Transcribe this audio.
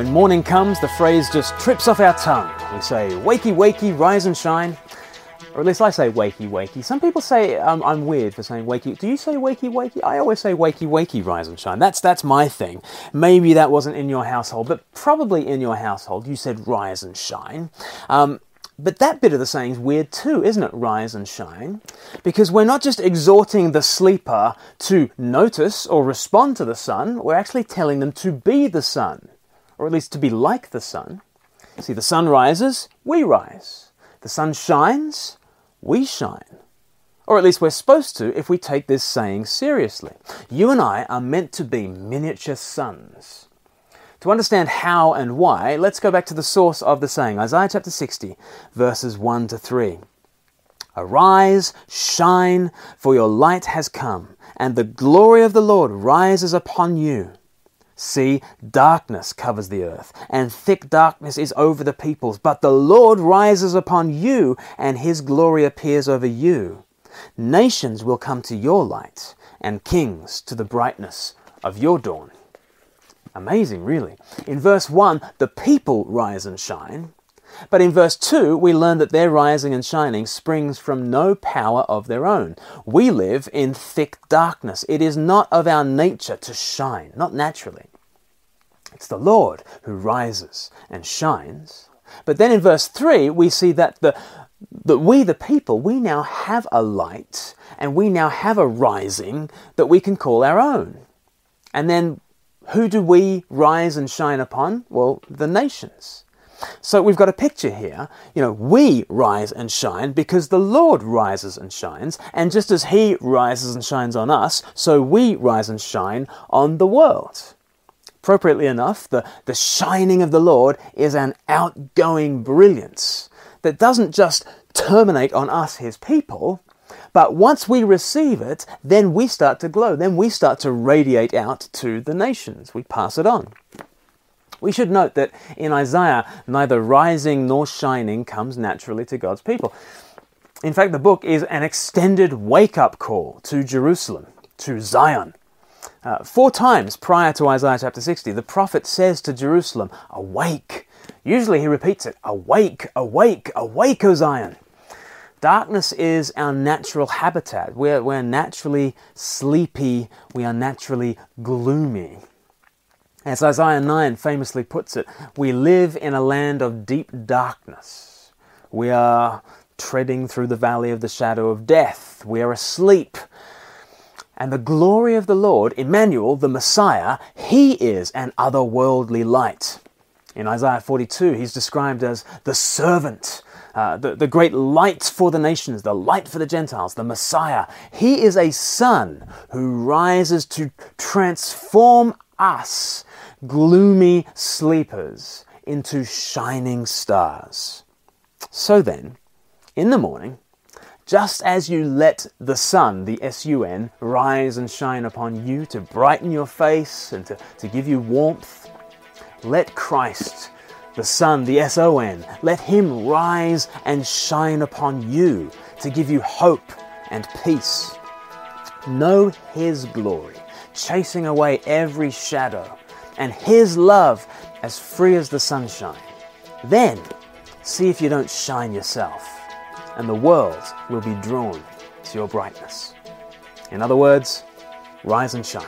When morning comes, the phrase just trips off our tongue. We say, wakey, wakey, rise and shine. Or at least I say wakey, wakey. Some people say um, I'm weird for saying wakey. Do you say wakey, wakey? I always say wakey, wakey, rise and shine. That's, that's my thing. Maybe that wasn't in your household, but probably in your household you said rise and shine. Um, but that bit of the saying is weird too, isn't it? Rise and shine. Because we're not just exhorting the sleeper to notice or respond to the sun, we're actually telling them to be the sun, or at least to be like the sun. See, the sun rises, we rise. The sun shines, we shine. Or at least we're supposed to if we take this saying seriously. You and I are meant to be miniature suns. To understand how and why, let's go back to the source of the saying, Isaiah chapter 60, verses 1 to 3. Arise, shine, for your light has come, and the glory of the Lord rises upon you. See, darkness covers the earth, and thick darkness is over the peoples, but the Lord rises upon you, and his glory appears over you. Nations will come to your light, and kings to the brightness of your dawn. Amazing, really. In verse 1, the people rise and shine. But in verse 2, we learn that their rising and shining springs from no power of their own. We live in thick darkness. It is not of our nature to shine, not naturally. It's the Lord who rises and shines. But then in verse 3, we see that the that we, the people, we now have a light and we now have a rising that we can call our own. And then who do we rise and shine upon? Well, the nations. So we've got a picture here. You know, we rise and shine because the Lord rises and shines, and just as He rises and shines on us, so we rise and shine on the world. Appropriately enough, the, the shining of the Lord is an outgoing brilliance that doesn't just terminate on us, His people, but once we receive it, then we start to glow. Then we start to radiate out to the nations. We pass it on. We should note that in Isaiah, neither rising nor shining comes naturally to God's people. In fact, the book is an extended wake up call to Jerusalem, to Zion. Uh, four times prior to Isaiah chapter 60, the prophet says to Jerusalem, Awake. Usually he repeats it, Awake, awake, awake, O Zion. Darkness is our natural habitat. We're, we're naturally sleepy, we are naturally gloomy. As Isaiah 9 famously puts it, we live in a land of deep darkness. We are treading through the valley of the shadow of death. We are asleep. And the glory of the Lord, Emmanuel, the Messiah, he is an otherworldly light. In Isaiah 42, he's described as the servant uh, the, the great light for the nations, the light for the Gentiles, the Messiah. He is a sun who rises to transform us, gloomy sleepers, into shining stars. So then, in the morning, just as you let the sun, the S U N, rise and shine upon you to brighten your face and to, to give you warmth, let Christ the sun, the S O N, let him rise and shine upon you to give you hope and peace. Know his glory, chasing away every shadow, and his love as free as the sunshine. Then see if you don't shine yourself, and the world will be drawn to your brightness. In other words, rise and shine.